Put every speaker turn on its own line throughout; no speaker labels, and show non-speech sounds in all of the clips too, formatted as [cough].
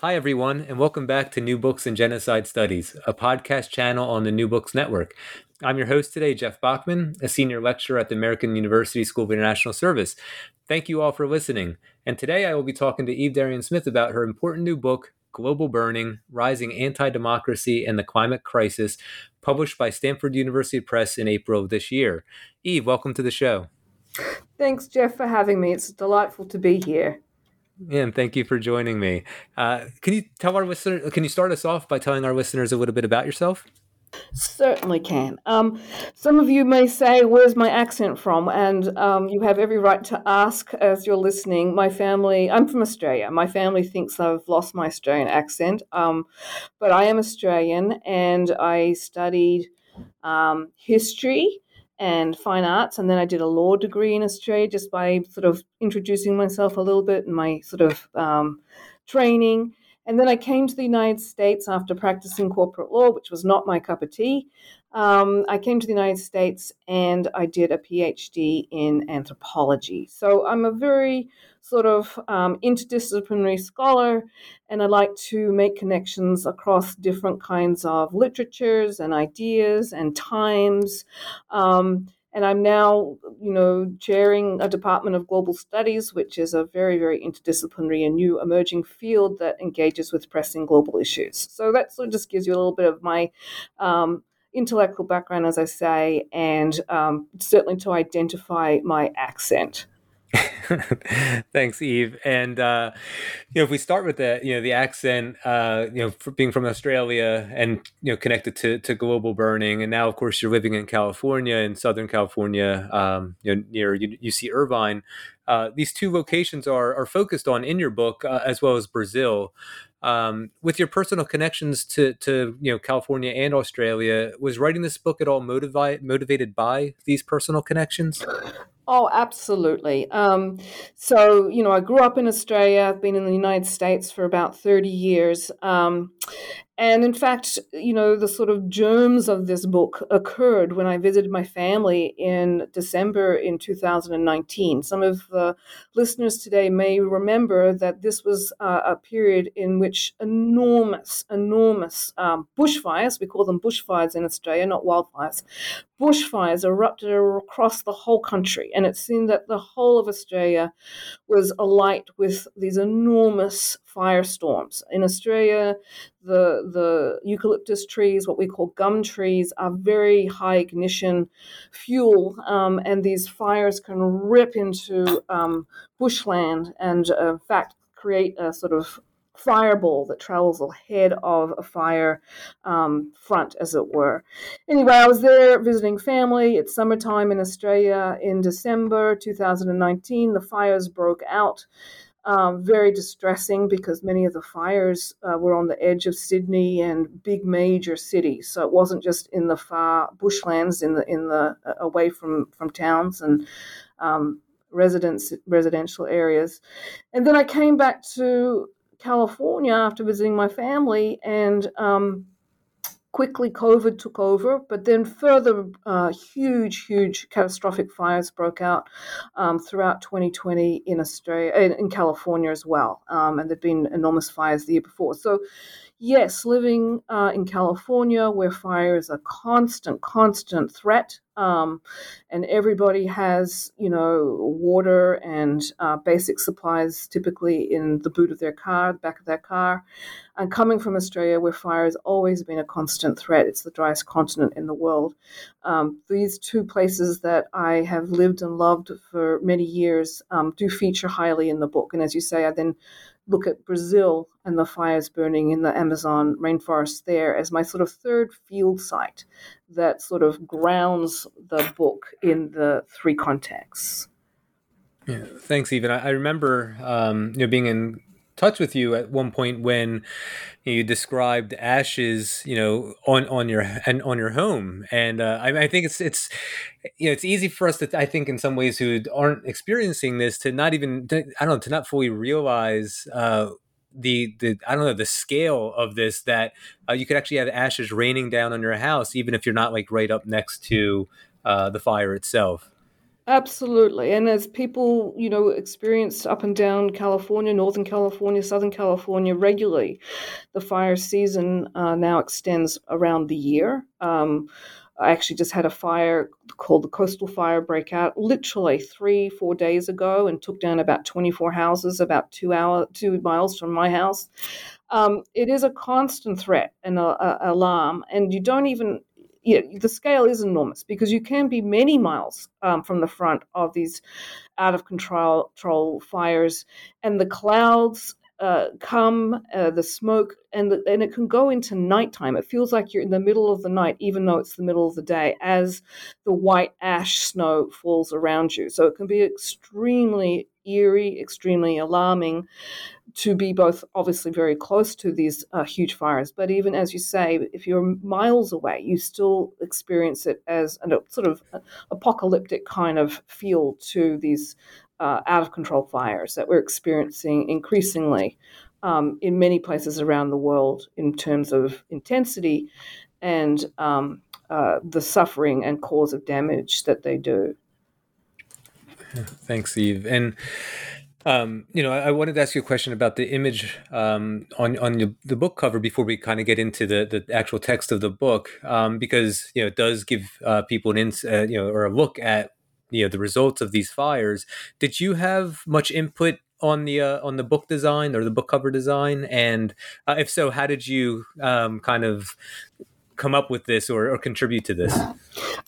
Hi, everyone, and welcome back to New Books in Genocide Studies, a podcast channel on the New Books Network. I'm your host today, Jeff Bachman, a senior lecturer at the American University School of International Service. Thank you all for listening. And today I will be talking to Eve Darian Smith about her important new book, Global Burning Rising Anti Democracy and the Climate Crisis, published by Stanford University Press in April of this year. Eve, welcome to the show.
Thanks, Jeff, for having me. It's delightful to be here.
And thank you for joining me. Uh, can you tell our listeners? Can you start us off by telling our listeners a little bit about yourself?
Certainly can. Um, some of you may say, "Where's my accent from?" And um, you have every right to ask as you're listening. My family, I'm from Australia. My family thinks I've lost my Australian accent, um, but I am Australian, and I studied um, history and fine arts. And then I did a law degree in Australia just by sort of introducing myself a little bit and my sort of um, training. And then I came to the United States after practicing corporate law, which was not my cup of tea. Um, I came to the United States and I did a PhD in anthropology. So I'm a very sort of um, interdisciplinary scholar, and I like to make connections across different kinds of literatures and ideas and times. Um, and I'm now, you know, chairing a department of global studies, which is a very, very interdisciplinary and new emerging field that engages with pressing global issues. So that sort of just gives you a little bit of my um, intellectual background, as I say, and um, certainly to identify my accent. [laughs]
Thanks, Eve. And uh, you know, if we start with the you know the accent, uh, you know, being from Australia and you know connected to to global burning, and now of course you're living in California, in Southern California, um, you know, near UC Irvine. Uh, these two locations are are focused on in your book, uh, as well as Brazil. Um, with your personal connections to to you know California and Australia, was writing this book at all motivated motivated by these personal connections?
Oh, absolutely. Um, so, you know, I grew up in Australia. I've been in the United States for about 30 years. Um, and in fact, you know, the sort of germs of this book occurred when I visited my family in December in 2019. Some of the listeners today may remember that this was uh, a period in which enormous, enormous um, bushfires, we call them bushfires in Australia, not wildfires, bushfires erupted across the whole country. And it seemed that the whole of Australia was alight with these enormous firestorms. In Australia, the, the eucalyptus trees, what we call gum trees, are very high ignition fuel, um, and these fires can rip into um, bushland and, uh, in fact, create a sort of fireball that travels ahead of a fire um, front, as it were. Anyway, I was there visiting family. It's summertime in Australia in December 2019. The fires broke out. Um, very distressing because many of the fires uh, were on the edge of Sydney and big major cities. So it wasn't just in the far bushlands, in the in the uh, away from from towns and um, residence residential areas. And then I came back to California after visiting my family, and um, quickly COVID took over. But then further uh, huge, huge catastrophic fires broke out um, throughout 2020 in Australia, in, in California as well, um, and there'd been enormous fires the year before. So yes, living uh, in California where fire is a constant, constant threat, um, and everybody has, you know, water and uh, basic supplies typically in the boot of their car, the back of their car. And coming from Australia, where fire has always been a constant threat, it's the driest continent in the world. Um, these two places that I have lived and loved for many years um, do feature highly in the book. And as you say, I then look at Brazil and the fires burning in the Amazon rainforest there as my sort of third field site that sort of grounds the book in the three contexts.
Yeah, thanks, Even. I, I remember, um, you know, being in touch with you at one point when you described ashes, you know, on on your and on your home, and uh, I, I, think it's it's you know it's easy for us to I think in some ways who aren't experiencing this to not even to, I don't know to not fully realize. Uh, the the I don't know the scale of this that uh, you could actually have ashes raining down on your house even if you're not like right up next to uh, the fire itself.
Absolutely. And as people, you know, experience up and down California, Northern California, Southern California regularly, the fire season uh, now extends around the year. Um, I actually just had a fire called the Coastal Fire breakout literally three, four days ago and took down about 24 houses about two hour, two miles from my house. Um, it is a constant threat and a, a alarm, and you don't even yeah, the scale is enormous because you can be many miles um, from the front of these out of control, control fires, and the clouds uh, come, uh, the smoke, and the, and it can go into nighttime. It feels like you're in the middle of the night, even though it's the middle of the day, as the white ash snow falls around you. So it can be extremely eerie, extremely alarming to be both obviously very close to these uh, huge fires, but even as you say, if you're miles away, you still experience it as a sort of apocalyptic kind of feel to these uh, out of control fires that we're experiencing increasingly um, in many places around the world in terms of intensity and um, uh, the suffering and cause of damage that they do.
Thanks, Eve. And um, you know, I, I, wanted to ask you a question about the image um, on on the, the, book cover before we kind of get into the the actual text of the book, um, because you know it does give uh, people an ins, uh, you know, or a look at you know the results of these fires. Did you have much input on the uh, on the book design or the book cover design? And uh, if so, how did you um, kind of come up with this or, or contribute to this?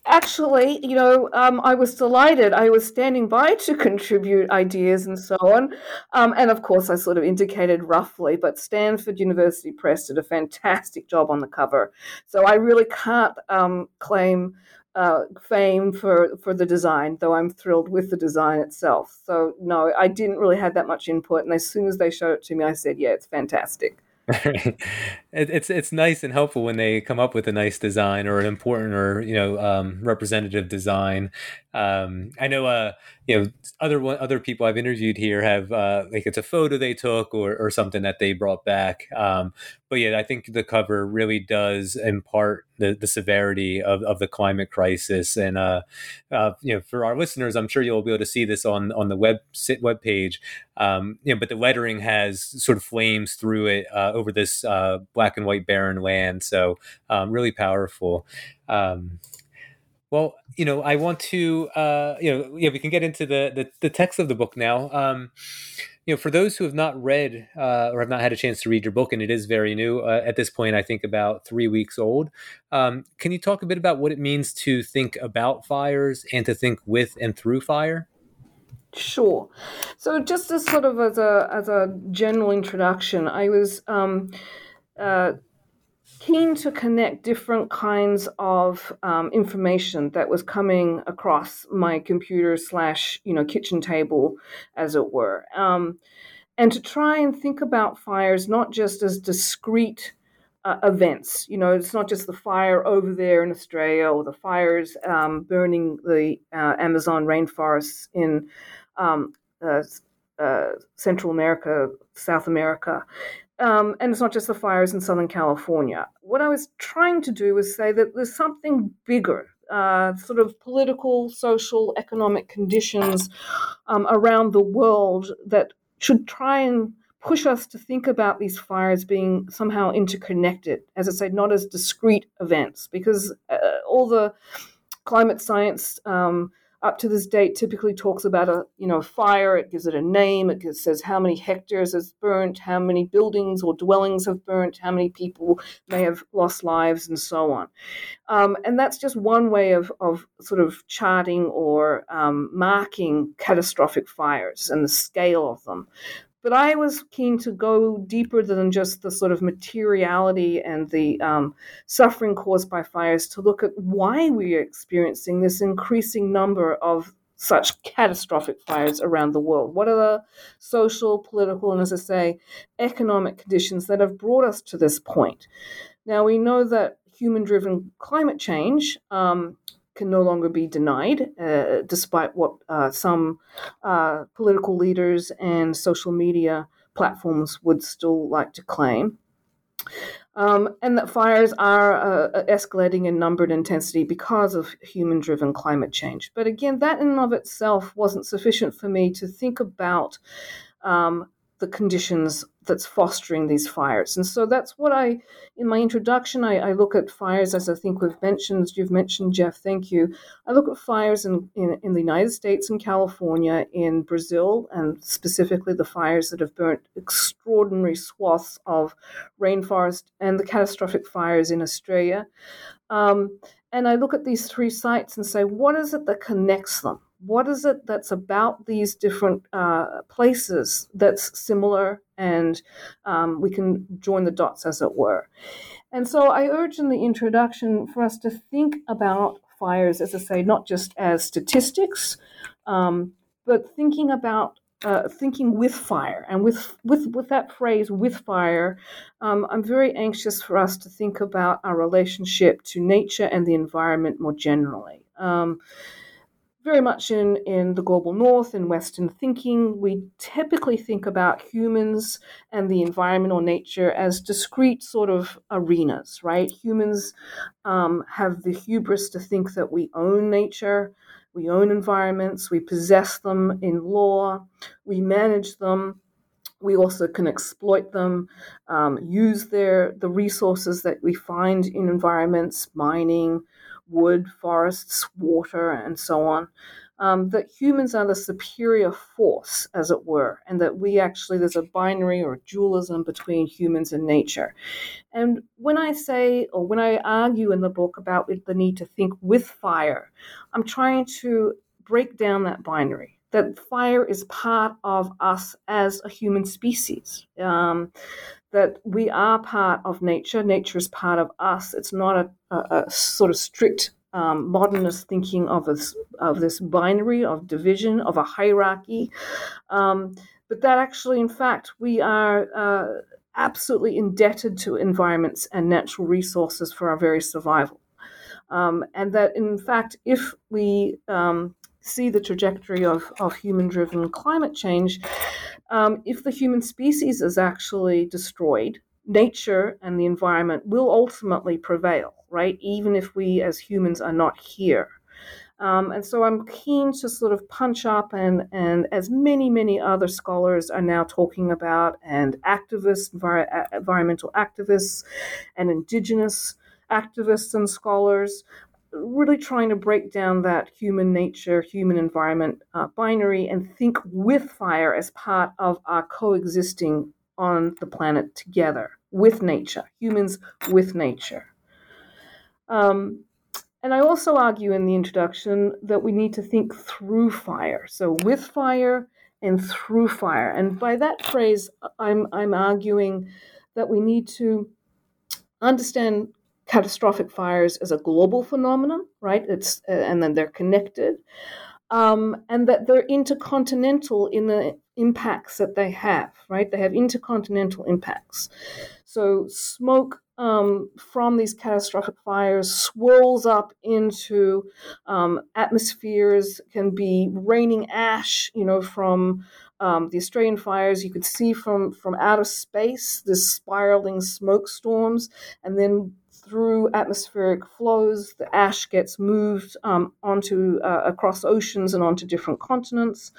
Actually, you know, um, I was delighted. I was standing by to contribute ideas and so on. Um, and of course, I sort of indicated roughly, but Stanford University Press did a fantastic job on the cover. So I really can't um, claim uh, fame for, for the design, though I'm thrilled with the design itself. So, no, I didn't really have that much input. And as soon as they showed it to me, I said, yeah, it's fantastic. [laughs]
it's it's nice and helpful when they come up with a nice design or an important or you know um, representative design. Um, I know uh, you know other other people I've interviewed here have uh, like it's a photo they took or, or something that they brought back. Um, but yeah, I think the cover really does impart the, the severity of, of the climate crisis. And uh, uh, you know, for our listeners, I'm sure you'll be able to see this on on the web sit web page. Um, you know, but the lettering has sort of flames through it uh, over this uh, black and white barren land. So um, really powerful. Um, well, you know, I want to, uh, you know, yeah, we can get into the, the, the text of the book now. Um, you know, for those who have not read uh, or have not had a chance to read your book, and it is very new uh, at this point, I think about three weeks old. Um, can you talk a bit about what it means to think about fires and to think with and through fire?
Sure. So, just as sort of as a as a general introduction, I was. Um, uh, keen to connect different kinds of um, information that was coming across my computer slash you know kitchen table, as it were, um, and to try and think about fires not just as discrete. Uh, events. You know, it's not just the fire over there in Australia or the fires um, burning the uh, Amazon rainforests in um, uh, uh, Central America, South America. Um, and it's not just the fires in Southern California. What I was trying to do was say that there's something bigger, uh, sort of political, social, economic conditions um, around the world that should try and push us to think about these fires being somehow interconnected, as I say, not as discrete events, because uh, all the climate science. Um, up to this date typically talks about a you know fire. It gives it a name. It says how many hectares has burnt how many buildings or dwellings have burnt how many people may have lost lives and so on. Um, and that's just one way of, of sort of charting or um, marking catastrophic fires and the scale of them but I was keen to go deeper than just the sort of materiality and the um, suffering caused by fires to look at why we are experiencing this increasing number of such catastrophic fires around the world? What are the social, political, and as I say, economic conditions that have brought us to this point? Now, we know that human driven climate change um, can no longer be denied, uh, despite what uh, some uh, political leaders and social media platforms would still like to claim. Um, and that fires are uh, escalating in number and intensity because of human driven climate change. But again, that in and of itself wasn't sufficient for me to think about um, the conditions that's fostering these fires. And so that's what I, in my introduction, I, I, look at fires as I think we've mentioned, you've mentioned, Jeff, thank you. I look at fires in, in, in the United States and California, in Brazil, and specifically the fires that have burnt extraordinary swaths of rainforest and the catastrophic fires in Australia. Um, and I look at these three sites and say, what is it that connects them? What is it that's about these different uh, places that's similar and um, we can join the dots as it were? And so i urge in the introduction for us to think about fires as i say not just as statistics um, but thinking about uh, thinking with fire. And with with with that phrase with fire um, i'm very anxious for us to think about our relationship to nature and the environment more generally. Um, very much in, in the global north and Western thinking, we typically think about humans and the environment or nature as discrete sort of arenas, right? Humans um, have the hubris to think that we own nature, we own environments, we possess them in law, we manage them. We also can exploit them, um, use their the resources that we find in environments, mining, wood, forests, water, and so on. Um, that humans are the superior force, as it were, and that we actually, there's a binary or dualism between humans and nature. And when I say, or when I argue in the book about the need to think with fire, I'm trying to break down that binary. That fire is part of us as a human species. Um, that we are part of nature. Nature is part of us. It's not a, a, a sort of strict um, modernist thinking of this, of this binary of division of a hierarchy, um, but that actually, in fact, we are uh, absolutely indebted to environments and natural resources for our very survival. Um, and that, in fact, if we um, see the trajectory of, of human driven climate change, um, if the human species is actually destroyed, nature and the environment will ultimately prevail, right? Even if we as humans are not here. Um, and so I'm keen to sort of punch up, and, and as many, many other scholars are now talking about, and activists, envir- environmental activists, and indigenous activists and scholars really trying to break down that human nature, human environment uh, binary and think with fire as part of our coexisting on the planet together with nature, humans with nature. Um, and I also argue in the introduction that we need to think through fire. So, with fire and through fire. And by that phrase, I'm, I'm arguing that we need to understand catastrophic fires as a global phenomenon, right? It's uh, and then they're connected, um, and that they're intercontinental in the impacts that they have, right? They have intercontinental impacts. So smoke um, from these catastrophic fires swirls up into um, atmospheres, can be raining ash, you know, from um, the Australian fires. You could see from from outer space this spiraling smoke storms, and then through atmospheric flows, the ash gets moved um, onto uh, across oceans and onto different continents.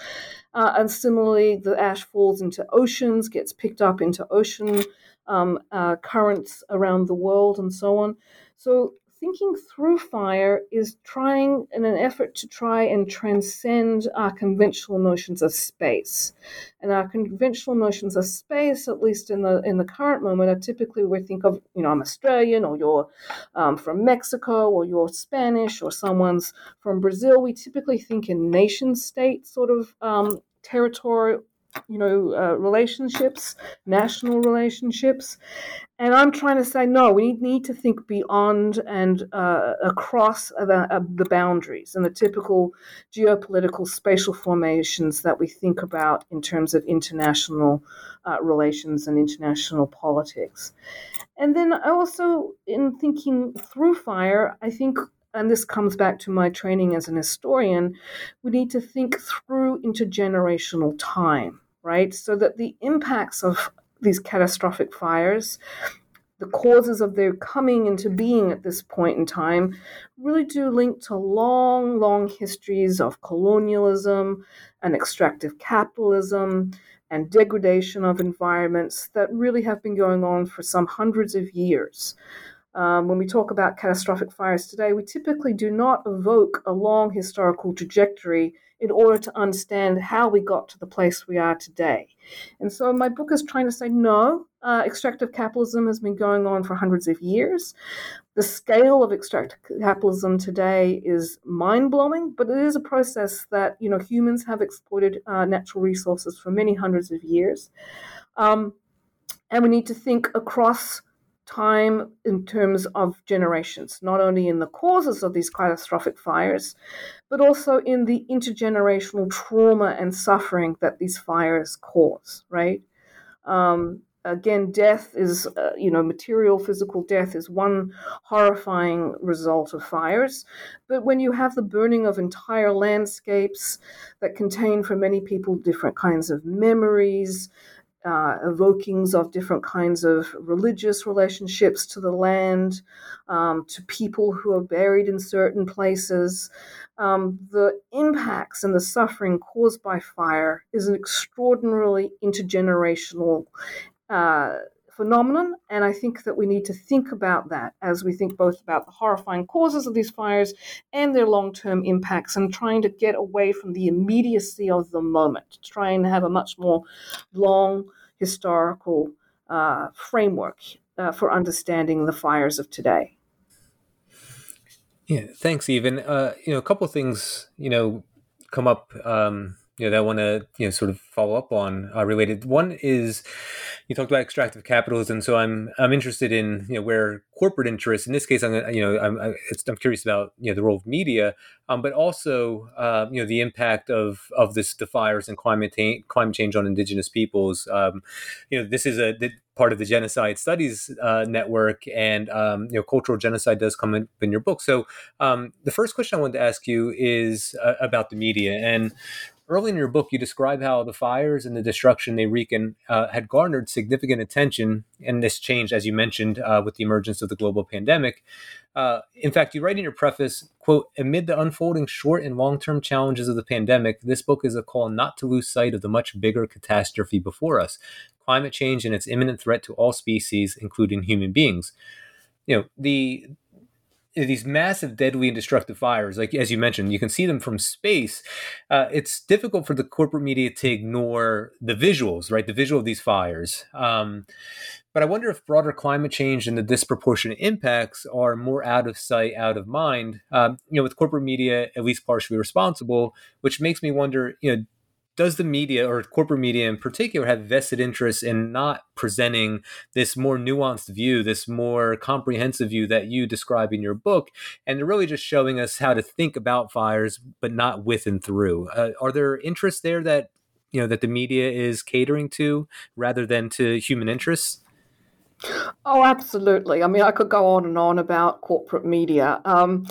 Uh, and similarly, the ash falls into oceans, gets picked up into ocean um, uh, currents around the world, and so on. So thinking through fire is trying in an effort to try and transcend our conventional notions of space. And our conventional notions of space, at least in the in the current moment, are typically we think of, you know, I'm Australian or you're um, from Mexico or you're Spanish or someone's from Brazil. We typically think in nation state sort of um, territory you know, uh, relationships, national relationships. And I'm trying to say, no, we need to think beyond and uh, across the, uh, the, boundaries and the typical geopolitical spatial formations that we think about in terms of international uh, relations and international politics. And then also, in thinking through fire, I think and this comes back to my training as an historian, we need to think through intergenerational time right? So that the impacts of these catastrophic fires, the causes of their coming into being at this point in time, really do link to long, long histories of colonialism and extractive capitalism and degradation of environments that really have been going on for some hundreds of years. Um, when we talk about catastrophic fires today, we typically do not evoke a long historical trajectory in order to understand how we got to the place we are today. And so my book is trying to say no, uh, extractive capitalism has been going on for hundreds of years. The scale of extractive capitalism today is mind blowing, but it is a process that you know humans have exploited uh, natural resources for many hundreds of years. Um, and we need to think across time in terms of generations, not only in the causes of these catastrophic fires, but also in the intergenerational trauma and suffering that these fires cause, right? Um, again, death is, uh, you know, material physical death is one horrifying result of fires. But when you have the burning of entire landscapes that contain for many people different kinds of memories, uh, evokings of different kinds of religious relationships to the land, um, to people who are buried in certain places. Um, the impacts and the suffering caused by fire is an extraordinarily intergenerational uh, phenomenon. And I think that we need to think about that as we think both about the horrifying causes of these fires and their long term impacts and trying to get away from the immediacy of the moment, trying to have a much more long historical uh, framework uh, for understanding the fires of today.
Yeah, thanks, Even. Uh, you know, a couple of things, you know, come up um, you know that I want to you know sort of follow up on uh, related. One is you talked about extractive capitalism, so I'm I'm interested in you know where corporate interests. In this case, I'm you know I'm I'm curious about you know the role of media, um, but also uh, you know the impact of of this the fires and climate ta- climate change on indigenous peoples. Um, you know this is a the, part of the genocide studies uh, network, and um, you know cultural genocide does come in, in your book. So um, the first question I wanted to ask you is uh, about the media and Early in your book, you describe how the fires and the destruction they wreak uh, had garnered significant attention, and this changed, as you mentioned, uh, with the emergence of the global pandemic. Uh, in fact, you write in your preface, quote, amid the unfolding short and long-term challenges of the pandemic, this book is a call not to lose sight of the much bigger catastrophe before us, climate change and its imminent threat to all species, including human beings. You know, the these massive deadly and destructive fires like as you mentioned you can see them from space uh, it's difficult for the corporate media to ignore the visuals right? The visual of these fires. Um, but i wonder if broader climate change and the disproportionate impacts are more out of sight out of mind. Um, you know with corporate media at least partially responsible which makes me wonder you know does the media or corporate media in particular have vested interest in not presenting this more nuanced view, this more comprehensive view that you describe in your book, and they're really just showing us how to think about fires, but not with and through? Uh, are there interests there that you know that the media is catering to rather than to human interests?
Oh, absolutely. I mean, I could go on and on about corporate media. Um,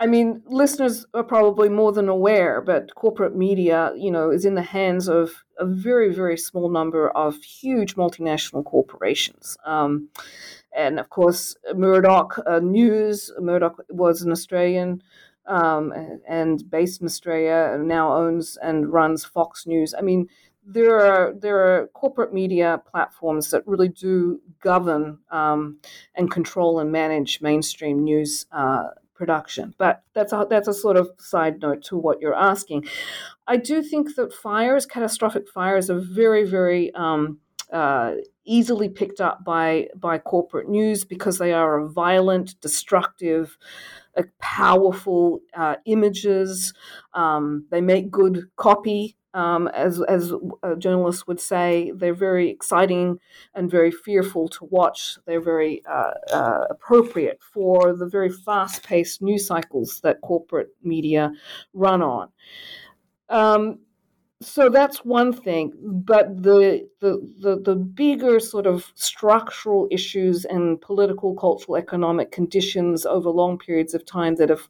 I mean, listeners are probably more than aware, but corporate media, you know, is in the hands of a very, very small number of huge multinational corporations. Um, and of course, Murdoch uh, News, Murdoch was an Australian um, and based in Australia and now owns and runs Fox News. I mean, there are there are corporate media platforms that really do govern um, and control and manage mainstream news uh, production. But that's a that's a sort of side note to what you're asking. I do think that fires, catastrophic fires, are very very um, uh, easily picked up by by corporate news because they are a violent, destructive. powerful uh, images. Um, they make good copy Um, as as journalists would say, they're very exciting and very fearful to watch. They're very uh, uh, appropriate for the very fast-paced news cycles that corporate media run on. Um, so that's one thing but the, the the the bigger sort of structural issues and political cultural economic conditions over long periods of time that have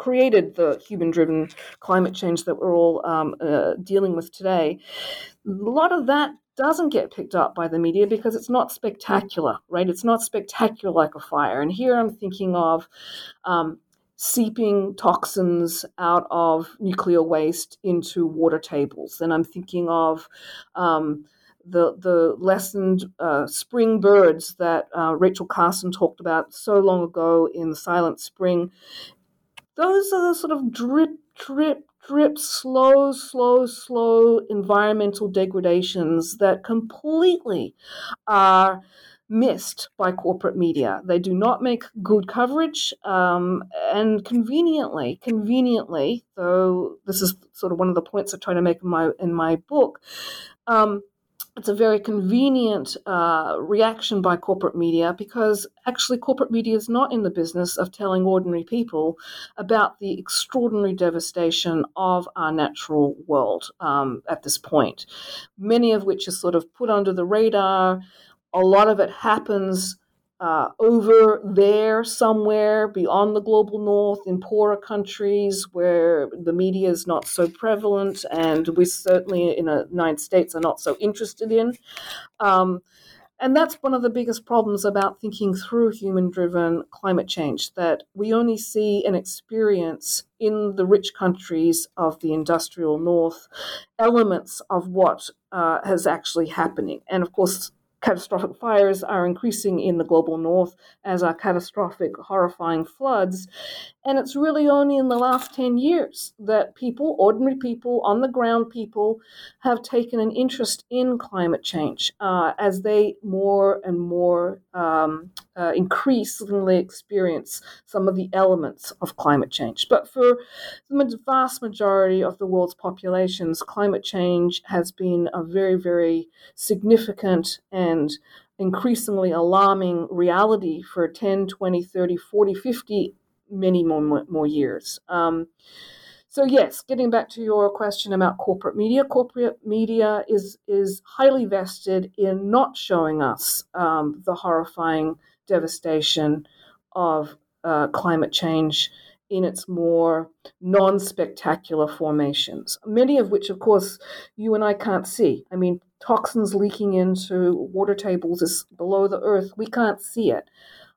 created the human driven climate change that we're all um, uh, dealing with today a lot of that doesn't get picked up by the media because it's not spectacular right it's not spectacular like a fire and here i'm thinking of um, seeping toxins out of nuclear waste into water tables. And I'm thinking of um, the the lessened uh, spring birds that uh, Rachel Carson talked about so long ago in Silent Spring. Those are the sort of drip, drip, drip, slow, slow, slow environmental degradations that completely are missed by corporate media. They do not make good coverage, um, and conveniently, conveniently, though this is sort of one of the points I try to make in my in my book. Um, it's a very convenient uh, reaction by corporate media because actually corporate media is not in the business of telling ordinary people about the extraordinary devastation of our natural world um, at this point, many of which is sort of put under the radar. A lot of it happens uh, over there somewhere beyond the global north in poorer countries where the media is not so prevalent and we certainly in the united states are not so interested in. Um, and that's one of the biggest problems about thinking through human driven climate change that we only see and experience in the rich countries of the industrial north elements of what uh, has actually happening. And of course catastrophic fires are increasing in the global north, as are catastrophic, horrifying floods. And it's really only in the last 10 years that people, ordinary people, on the ground people, have taken an interest in climate change uh, as they more and more um, uh, increasingly experience some of the elements of climate change. But for the vast majority of the world's populations, climate change has been a very, very significant and increasingly alarming reality for 10, 20, 30, 40, 50, many more, more years. Um, so yes, getting back to your question about corporate media, corporate media is is highly vested in not showing us um, the horrifying devastation of uh, climate change in its more non spectacular formations, many of which, of course, you and I can't see. I mean, toxins leaking into water tables is below the earth. We can't see it.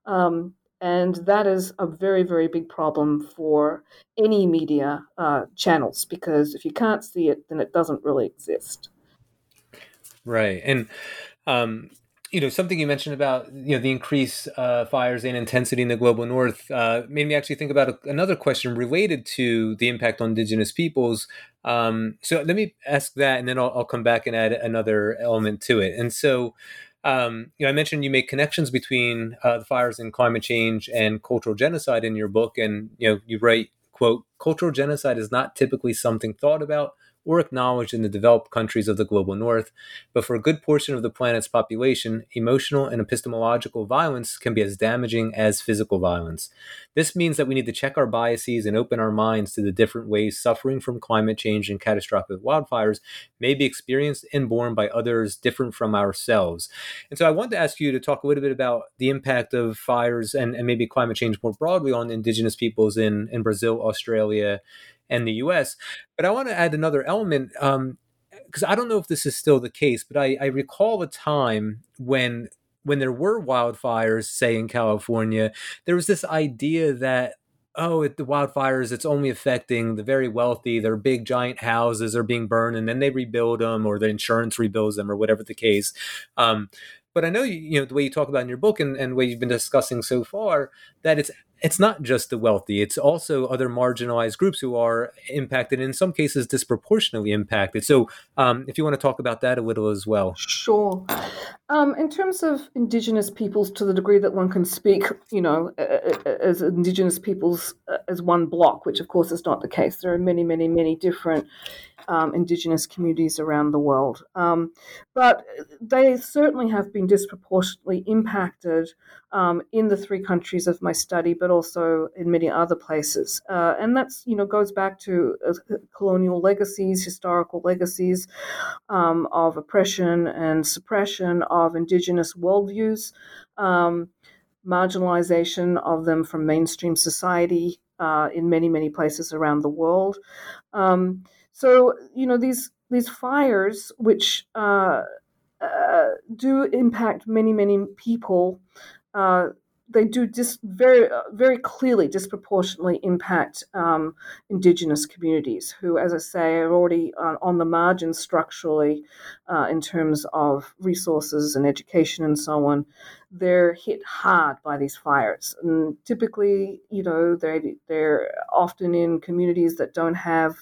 Um, and that is a very, very big problem for any media uh, channels because if you can't see it, then it doesn't really exist.
Right. And um, you know something you mentioned about you know the increased uh, fires and intensity in the global north uh, made me actually think about a, another question related to the impact on indigenous peoples. Um, so let me ask that and then I'll, I'll, come back and add another element to it. And so um, you know i mentioned you make connections between uh, the fires and climate change and cultural genocide in your book and you know you write quote cultural genocide is not typically something thought about or acknowledged in the developed countries of the global north, but for a good portion of the planet's population, emotional and epistemological violence can be as damaging as physical violence. This means that we need to check our biases and open our minds to the different ways suffering from climate change and catastrophic wildfires may be experienced and borne by others different from ourselves. And so I wanted to ask you to talk a little bit about the impact of fires and, and maybe climate change more broadly on indigenous peoples in, in Brazil, Australia, and the US. But I want to add another element because um, I don't know if this is still the case, but I, I recall a time when when there were wildfires, say in California, there was this idea that oh, it, the wildfires, it's only affecting the very wealthy. Their big giant houses are being burned, and then they rebuild them, or the insurance rebuilds them, or whatever the case. Um, but I know you, you know the way you talk about in your book and, and way you've been discussing so far that it's it's not just the wealthy; it's also other marginalized groups who are impacted, in some cases disproportionately impacted. So, um, if you want to talk about that a little as well,
sure. Um, in terms of Indigenous peoples, to the degree that one can speak, you know, as Indigenous peoples as one block, which of course is not the case. There are many, many, many different um, Indigenous communities around the world. Um, but they certainly have been disproportionately impacted um, in the three countries of my study, but also in many other places. Uh, and that's, you know, goes back to uh, colonial legacies, historical legacies um, of oppression and suppression of Indigenous worldviews. Um, marginalization of them from mainstream society uh, in many, many places around the world. So, you know, these these fires, which uh, uh, do impact many, many people, uh, they do just very, very clearly disproportionately impact um, indigenous communities, who, as I say, are already on, on the margins structurally uh, in terms of resources and education and so on they're hit hard by these fires. And typically, you know, they they're often in communities that don't have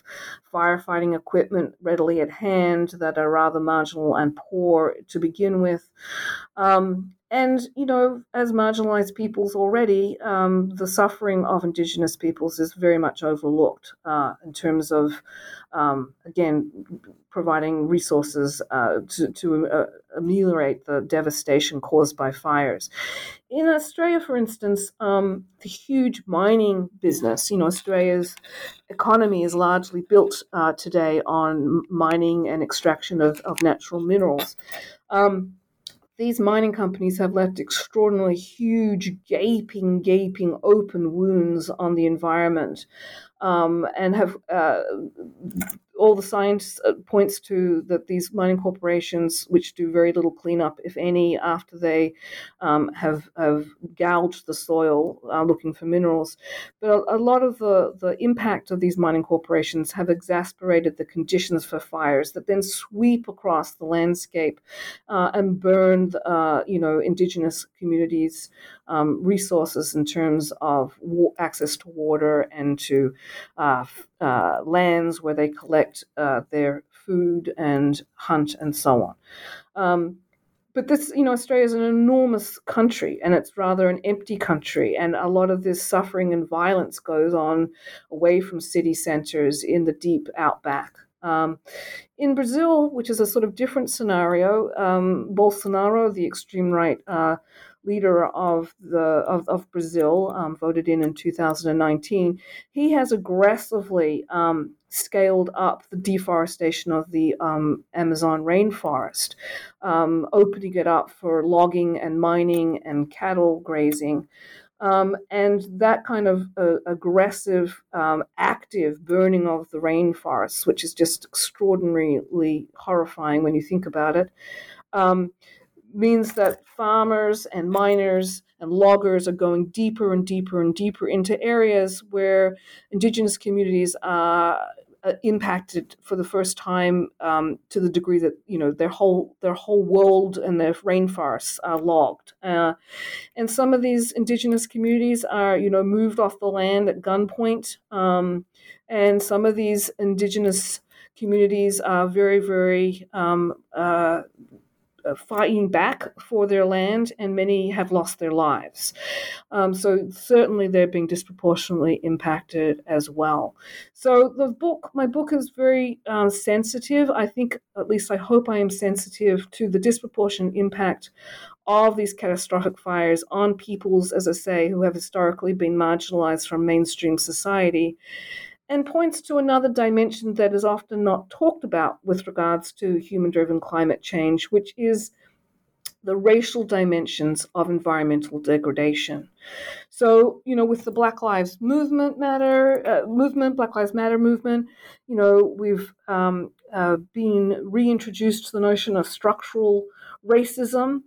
firefighting equipment readily at hand, that are rather marginal and poor to begin with. Um, and, you know, as marginalized peoples already, um, the suffering of Indigenous peoples is very much overlooked uh, in terms of, um, again, providing resources uh, to, to uh, ameliorate the devastation caused by fires. In Australia, for instance, um, the huge mining business, you know, Australia's economy is largely built uh, today on mining and extraction of, of natural minerals. Um, these mining companies have left extraordinarily huge, gaping, gaping open wounds on the environment um, and have uh, all the science uh, points to that these mining corporations, which do very little cleanup, if any, after they um, have, have gouged the soil uh, looking for minerals. But a, a, lot of the, the impact of these mining corporations have exasperated the conditions for fires that then sweep across the landscape uh, and burn, uh, you know, indigenous communities' um, resources in terms of wa- access to water and to uh, lands where they collect uh, their food and hunt and so on. Um, but this, you know, Australia is an enormous country and it's rather an empty country. And a lot of this suffering and violence goes on away from city centers in the deep outback. Um, in Brazil, which is a sort of different scenario, um, Bolsonaro, the extreme right uh, leader of the of, of Brazil, um, voted in in 2019, he has aggressively um, scaled up the deforestation of the um, Amazon rainforest, um, opening it up for logging and mining and cattle grazing. Um, and that kind of uh, aggressive, um, active burning of the rainforests, which is just extraordinarily horrifying when you think about it, means that farmers and miners and loggers are going deeper and deeper and deeper into areas where indigenous communities are uh, impacted for the first time um, to the degree that you know their whole their whole world and their rainforests are logged. Uh, and some of these indigenous communities are you know moved off the land at gunpoint, um, and some of these indigenous communities are very very um, uh, fighting back for their land, and many have lost their lives. Um, so certainly they're being disproportionately impacted as well. So the book, my book, is very uh, sensitive. I think, at least I hope, I am sensitive to the disproportionate impact of these catastrophic fires on peoples, as I say, who have historically been marginalized from mainstream society and points to another dimension that is often not talked about with regards to human driven climate change, which is the racial dimensions of environmental degradation. So, you know, with the Black Lives Movement Matter uh, movement, Black Lives Matter movement, you know, we've um, uh, been reintroduced to the notion of structural racism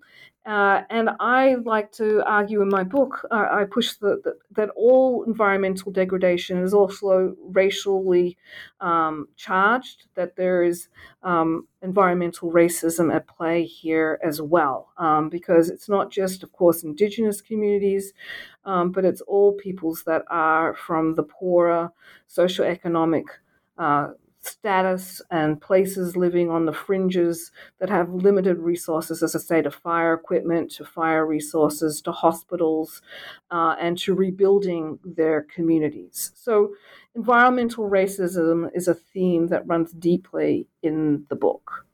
uh, and I like to argue in my book, uh, I push the, the, that all environmental degradation is also racially um, charged, that there is um, environmental racism at play here as well, um, because it's not just, of course, indigenous communities, um, but it's all peoples that are from the poorer socioeconomic uh, status and places living on the fringes that have limited resources, as I say, to fire equipment, to fire resources, to hospitals, uh, and to rebuilding their communities. So, environmental racism is a theme that runs deeply in the book.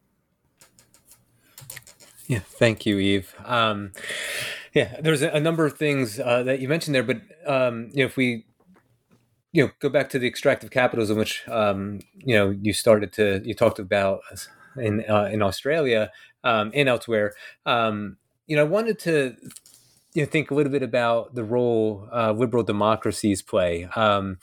Yeah, thank you, Eve. Um, yeah, there's a, number of things uh, that you mentioned there, but um, you know, if we you know go back to the extractive capitalism, which um, you know you started to you talked about in uh, in Australia um, and elsewhere. Um, you know, I wanted to you know think a little bit about the role uh, liberal democracies play. Um,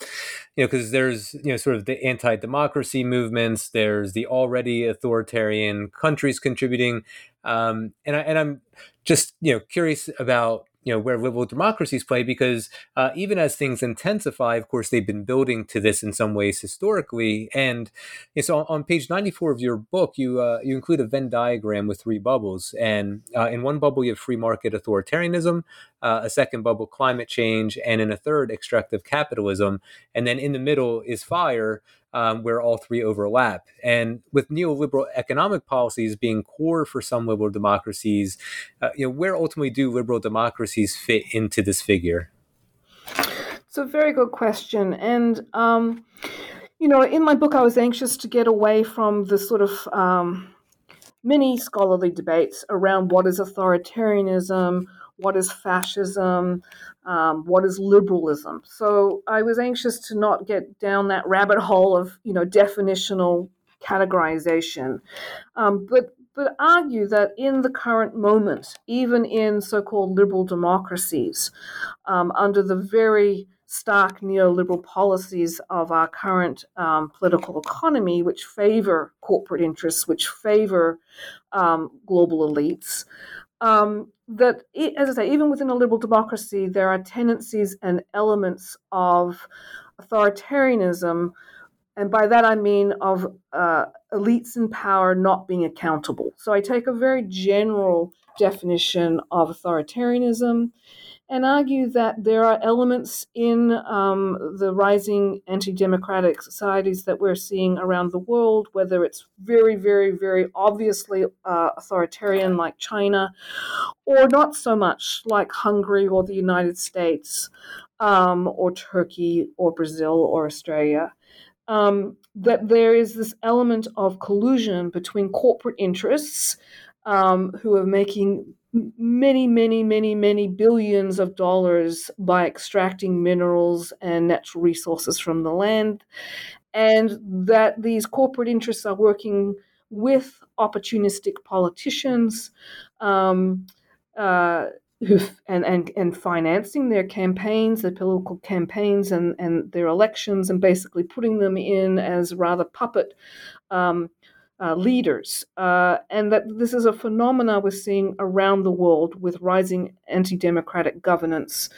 you know, because there's you know sort of the anti-democracy movements. There's the already authoritarian countries contributing, um, and I, and I'm just you know curious about you know where liberal democracies play because uh, even as things intensify of course they've been building to this in some ways historically. And you know, so on, on, page 94 of your book you uh, you include a venn diagram with three bubbles. And uh, in one bubble you have free market authoritarianism uh, a second bubble climate change and in a third extractive capitalism. And then in the middle is fire um, where all three overlap. And with neoliberal economic policies being core for some liberal democracies, uh, you know, where ultimately do liberal democracies fit into this figure?
It's a very good question, and um, you know, in my book, I was anxious to get away from the sort of um, many scholarly debates around what is authoritarianism, what is fascism, um, what is liberalism. So I was anxious to not get down that rabbit hole of you know definitional categorization, um, but but argue that in the current moment, even in so-called liberal democracies, um, under the very stark neoliberal policies of our current um, political economy, which favor corporate interests, which favor um, global elites, um, that, as I say, even within a liberal democracy, there are tendencies and elements of authoritarianism, and by that I mean of uh, elites in power not being accountable. So I take a very general definition of authoritarianism and argue that there are elements in um, the rising anti democratic societies that we're seeing around the world, whether it's very, very, very obviously uh, authoritarian like China, or not so much like Hungary or the United States, um, or Turkey or Brazil or Australia. Um, that there is this element of collusion between corporate interests um, who are making many, many, many, many billions of dollars by extracting minerals and natural resources from the land, and that these corporate interests are working with opportunistic politicians. Um, uh, who and, and and financing their campaigns, their political campaigns, and and their elections, and basically putting them in as rather puppet um, uh, leaders, uh, and that this is a phenomena we're seeing around the world with rising anti-democratic governance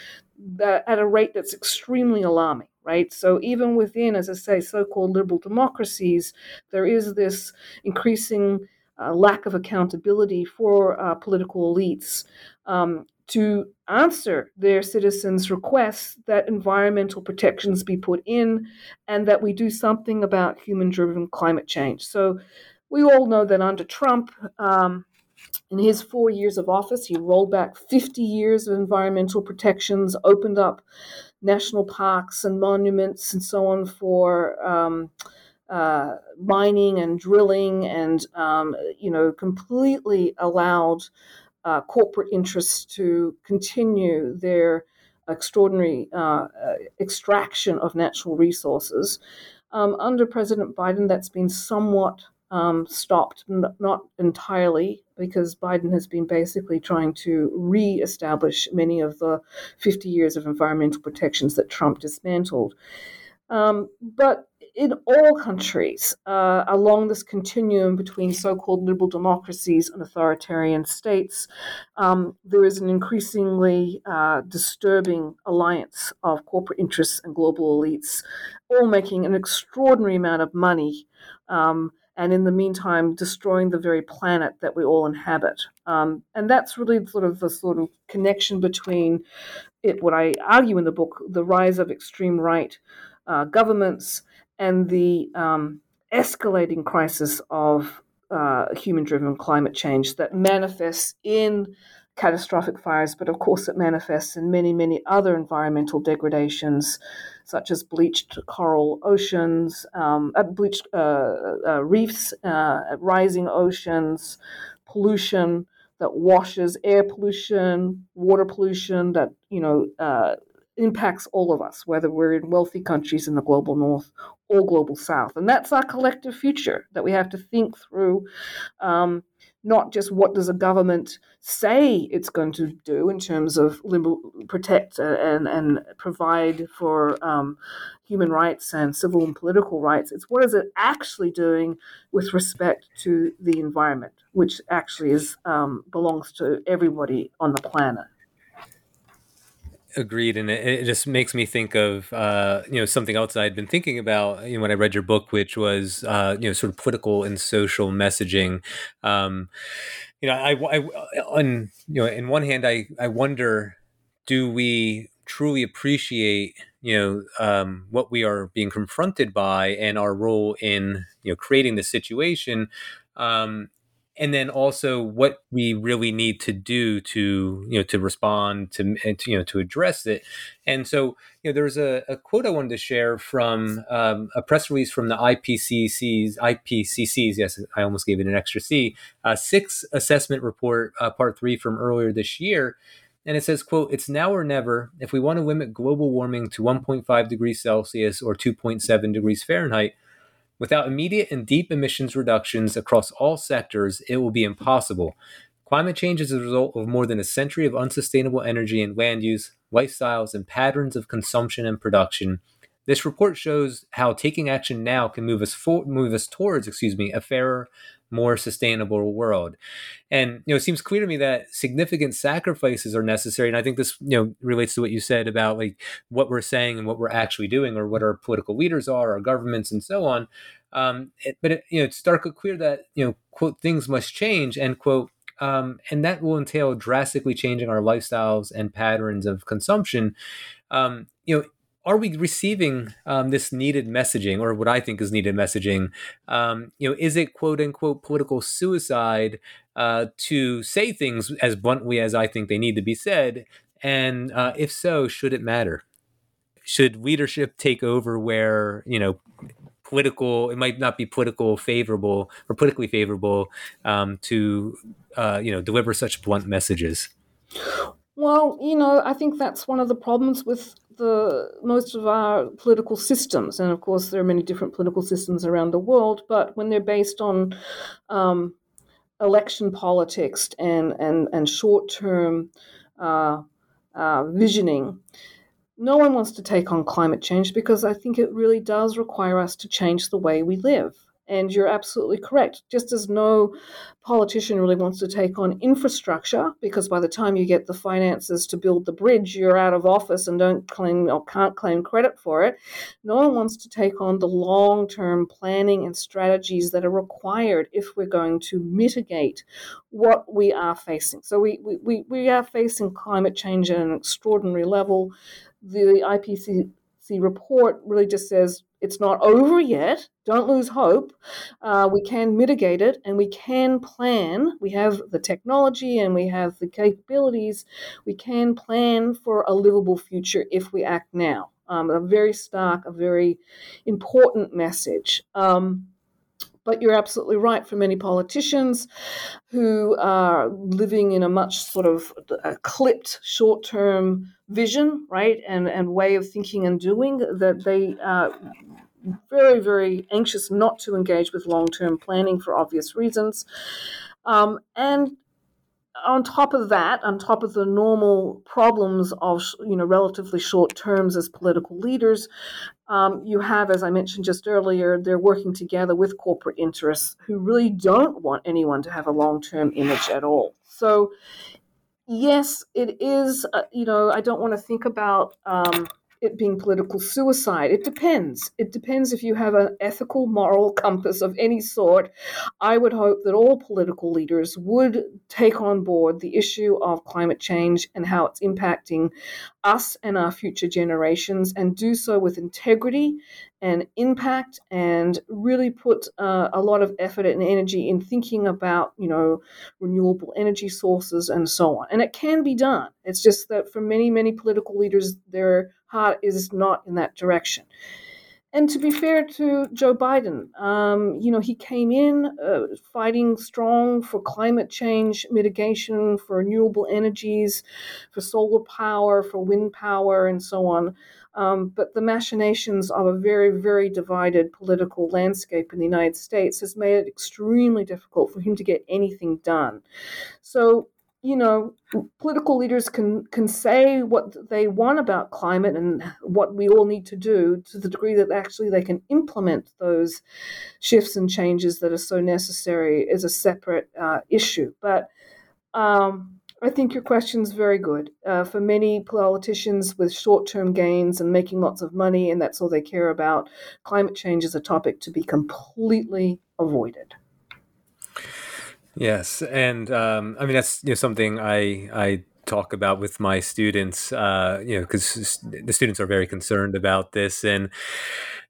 that, at a rate that's extremely alarming. Right, so even within, as I say, so-called liberal democracies, there is this increasing uh, lack of accountability for uh, political elites um, to answer their citizens' requests that environmental protections be put in and that we do something about human driven climate change. So, we all know that under Trump, um, in his four years of office, he rolled back 50 years of environmental protections, opened up national parks and monuments and so on for. Um, uh, mining and drilling, and um, you know, completely allowed uh, corporate interests to continue their extraordinary uh, uh, extraction of natural resources. Um, under President Biden, that's been somewhat um, stopped, not entirely, because Biden has been basically trying to re establish many of the 50 years of environmental protections that Trump dismantled. Um, but in all countries uh, along this continuum between so called liberal democracies and authoritarian states, um, there is an increasingly uh, disturbing alliance of corporate interests and global elites, all making an extraordinary amount of money. Um, and in the meantime, destroying the very planet that we all inhabit. Um, and that's really sort of the sort of connection between it, what I argue in the book, the rise of extreme right uh, governments and the um, escalating crisis of uh, human driven climate change that manifests in catastrophic fires, but of course it manifests in many, many other environmental degradations, such as bleached coral oceans, um, uh, bleached uh, uh, reefs, uh, rising oceans, pollution that washes, air pollution, water pollution that you know uh, impacts all of us, whether we're in wealthy countries in the global north or global south. And that's our collective future that we have to think through. Um, not just what does a government say it's going to do in terms of protect and, and provide for um, human rights and civil and political rights. It's what is it actually doing with respect to the environment, which actually is um, belongs to everybody on the planet.
Agreed, and it, it, just makes me think of uh, you know something else I'd been thinking about you know, when I read your book, which was uh, you know sort of political and social messaging. Um, you know, I, I on you know, in one hand, I I wonder, do we truly appreciate you know um, what we are being confronted by and our role in you know creating the situation um, and then also what we really need to do to you know to respond to, to you know to address it. And so you know there's a, a quote i wanted to share from um, a press release from the ipcc's ipcc's yes i almost gave it an extra c uh, six assessment report uh, part three from earlier this year. And it says quote it's now or never. If we want to limit global warming to 1.5 degrees celsius or 2.7 degrees fahrenheit Without immediate and deep emissions reductions across all sectors, it will be impossible. Climate change is a result of more than a century of unsustainable energy and land use, lifestyles, and patterns of consumption and production. This report shows how taking action now can move us for, move us towards, excuse me, a fairer, more sustainable world. And you know, it seems clear to me that significant sacrifices are necessary. And I think this, you know, relates to what you said about like what we're saying and what we're actually doing, or what our political leaders are, our governments, and so on. Um, it, but it, you know, it's stark clear that you know, quote, things must change, end quote. Um, and that will entail drastically changing our lifestyles and patterns of consumption. Um, you know, are we receiving um, this needed messaging or what I think is needed messaging? Um, you know, is it quote unquote political suicide uh, to say things as bluntly as I think they need to be said? And uh, if so, should it matter? Should leadership take over where, you know, political, it might not be political favorable or politically favorable um, to, uh, you know, deliver such blunt messages?
Well, you know, I think that's one of the problems with the most of our political systems, and of course there are many different political systems around the world. But when they're based on um, election politics and and and short term uh, uh, visioning, no one wants to take on climate change because I think it really does require us to change the way we live. And you're absolutely correct. Just as no politician really wants to take on infrastructure, because by the time you get the finances to build the bridge, you're out of office and don't claim or can't claim credit for it. No one wants to take on the long term planning and strategies that are required if we're going to mitigate what we are facing. So we, we, we are facing climate change at an extraordinary level. The IPCC report really just says it's not over yet. Don't lose hope. Uh, we can mitigate it and we can plan. We have the technology and we have the capabilities. We can plan for a livable future if we act now. Um, a very stark, a very important message. Um, but you're absolutely right for many politicians who are living in a much sort of clipped short term vision, right, and, and way of thinking and doing that they are very, very anxious not to engage with long term planning for obvious reasons. Um, and on top of that, on top of the normal problems of you know relatively short terms as political leaders, um, you have, as I mentioned just earlier, they're working together with corporate interests who really don't want anyone to have a long term image at all. So, yes, it is. Uh, you know, I don't want to think about. Um, it being political suicide. It depends. It depends if you have an ethical, moral compass of any sort. I would hope that all political leaders would take on board the issue of climate change and how it's impacting us and our future generations and do so with integrity and impact and really put uh, a lot of effort and energy in thinking about you know renewable energy sources and so on and it can be done it's just that for many many political leaders their heart is not in that direction and to be fair to Joe Biden, um, you know, he came in uh, fighting strong for climate change mitigation, for renewable energies, for solar power, for wind power, and so on. Um, but the machinations of a very, very divided political landscape in the United States has made it extremely difficult for him to get anything done. So you know, political leaders can can say what they want about climate and what we all need to do to the degree that actually they can implement those shifts and changes that are so necessary is a separate uh, issue. But um, I think your question is very good. Uh, for many politicians with short term gains and making lots of money, and that's all they care about, climate change is a topic to be completely avoided.
Yes, and um, I mean that's you know something I I talk about with my students. Uh, you know, because the students are very concerned about this, and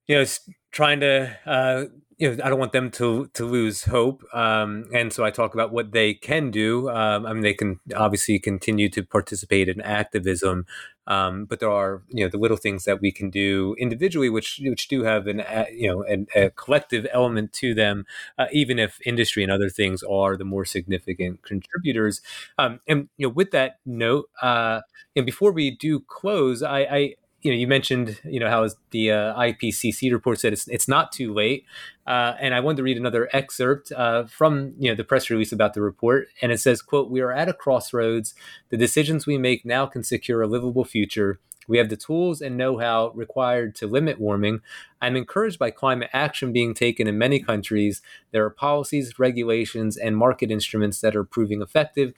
you know, trying to uh, you know, I don't want them to to lose hope, um, and so I talk about what they can do. Um, I mean, they can obviously continue to participate in activism, um, but there are you know the little things that we can do individually, which which do have an you know an, a collective element to them, uh, even if industry and other things are the more significant contributors. Um, and you know, with that note, uh, and before we do close, I, I you know, you mentioned, you know, how the uh, IPCC report said it's it's not too late, uh, and I wanted to read another excerpt uh, from you know the press release about the report, and it says, "quote We are at a crossroads. The decisions we make now can secure a livable future. We have the tools and know-how required to limit warming. I'm encouraged by climate action being taken in many countries. There are policies, regulations, and market instruments that are proving effective."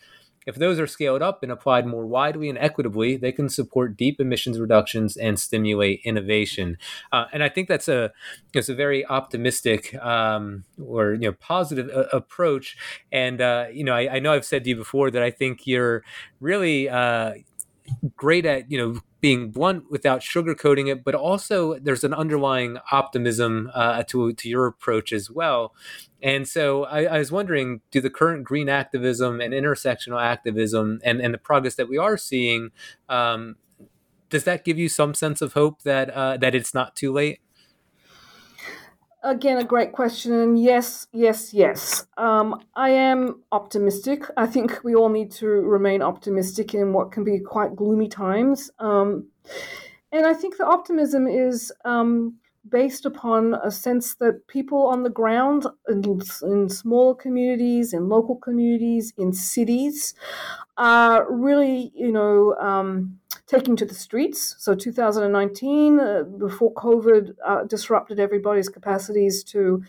If those are scaled up and applied more widely and equitably, they can support deep emissions reductions and stimulate innovation. Uh, and I think that's a it's a very optimistic um, or you know positive uh, approach. And uh, you know, I, I, know I've said to you before that I think you're really uh, great at you know being blunt without sugarcoating it, but also there's an underlying optimism uh, to to your approach as well. And so I, I, was wondering, do the current green activism and intersectional activism and, and the progress that we are seeing, um, does that give you some sense of hope that uh, that it's not too late?
Again, a great question. Yes, yes, yes. Um, I am optimistic. I think we all need to remain optimistic in what can be quite gloomy times. Um, and I think the optimism is um, based upon a sense that people on the ground in, in small communities, in local communities, in cities are really, you know, um, taking to the streets. So 2019, uh, before COVID uh, disrupted everybody's capacities to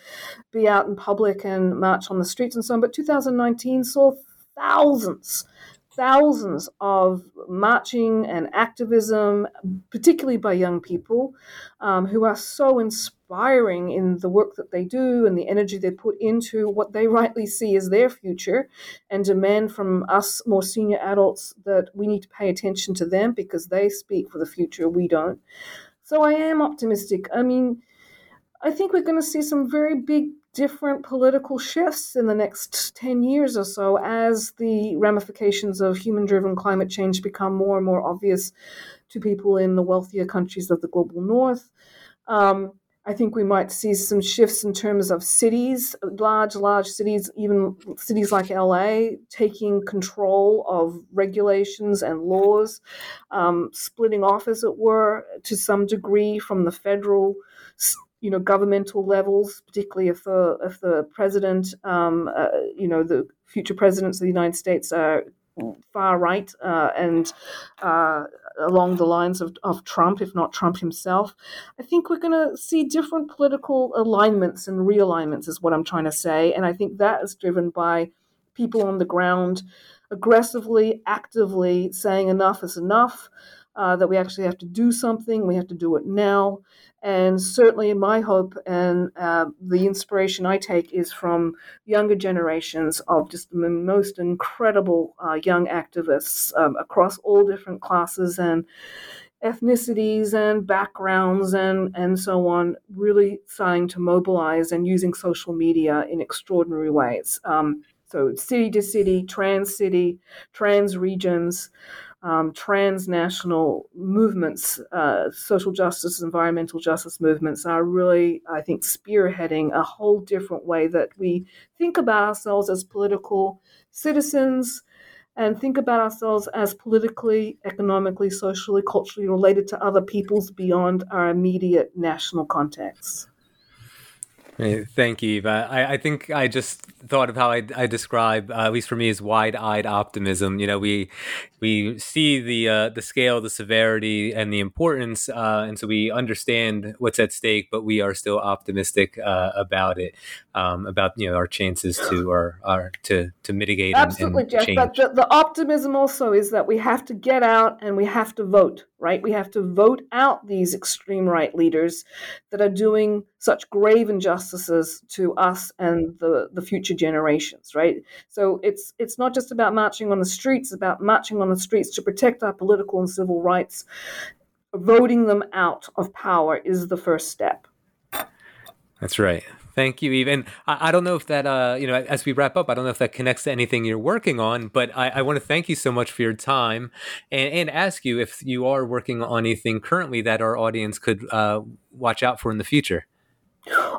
be out in public and march on the streets and so on, but 2019 saw thousands thousands of marching and activism, particularly by young people, um, who are so inspiring in the work that they do and the energy they put into what they rightly see as their future, and demand from us more senior adults that we need to pay attention to them because they speak for the future, we don't. So I am optimistic. I mean, I think we're going to see some very big different political shifts in the next 10 years or so as the ramifications of human driven climate change become more and more obvious to people in the wealthier countries of the global north. Um, I think we might see some shifts in terms of cities, large, large cities, even cities like LA, taking control of regulations and laws, um, splitting off, as it were, to some degree from the federal you know governmental levels, particularly if the if the president, um, uh, you know, the future presidents of the United States are far right uh, and uh, along the lines of, of Trump, if not Trump himself. I think we're going to see different political alignments and realignments, is what I'm trying to say. And I think that is driven by people on the ground aggressively, actively saying enough is enough uh, that we actually have to do something. We have to do it now. And certainly, my hope and uh, the inspiration I take is from younger generations of just the most incredible uh, young activists um, across all different classes and ethnicities and backgrounds and, and so on really starting to mobilize and using social media in extraordinary ways. Um, so, city to city, trans city, trans regions, um, transnational movements, uh, social justice, environmental justice movements are really, I think, spearheading a whole different way that we think about ourselves as political citizens and think about ourselves as politically, economically, socially, culturally related to other peoples beyond our immediate national contexts.
Thank you, Eva. I, I think I just thought of how I, I describe, uh, at least for me, as wide-eyed optimism. You know, we we see the uh, the scale, the severity, and the importance, uh, and so we understand what's at stake, but we are still optimistic uh, about it, um, about you know our chances to or, or to to mitigate.
Absolutely,
and, and
Jeff. But the, the optimism also is that we have to get out and we have to vote. Right, we have to vote out these extreme right leaders that are doing such grave injustices to us and the the future generations. Right, so it's it's not just about marching on the streets; it's about marching on the streets to protect our political and civil rights, voting them out of power is the first step.
That's right. Thank you, Eve. And I, I, don't know if that, uh, you know, as we wrap up, I don't know if that connects to anything you're working on, but I, I want to thank you so much for your time and, and, ask you if you are working on anything currently that our audience could uh, watch out for in the future.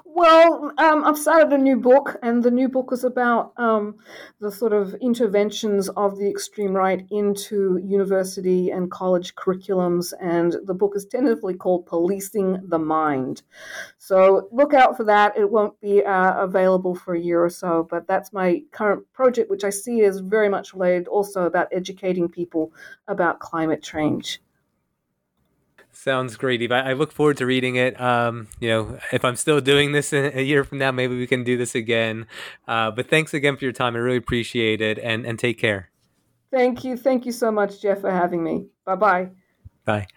Well, um, I've started a new book, and the new book is about um, the sort of interventions of the extreme right into university and college curriculums. And the book is tentatively called Policing the Mind. So look out for that. It won't be uh, available for a year or so, but that's my current project, which I see is very much related also about educating people about climate change.
Sounds great, Eve. I, look forward to reading it. Um, you know, if I'm still doing this a year from now, maybe we can do this again. Uh, but thanks again for your time. I really appreciate it, and and take care.
Thank you. Thank you so much, Jeff, for having me. Bye-bye.
Bye.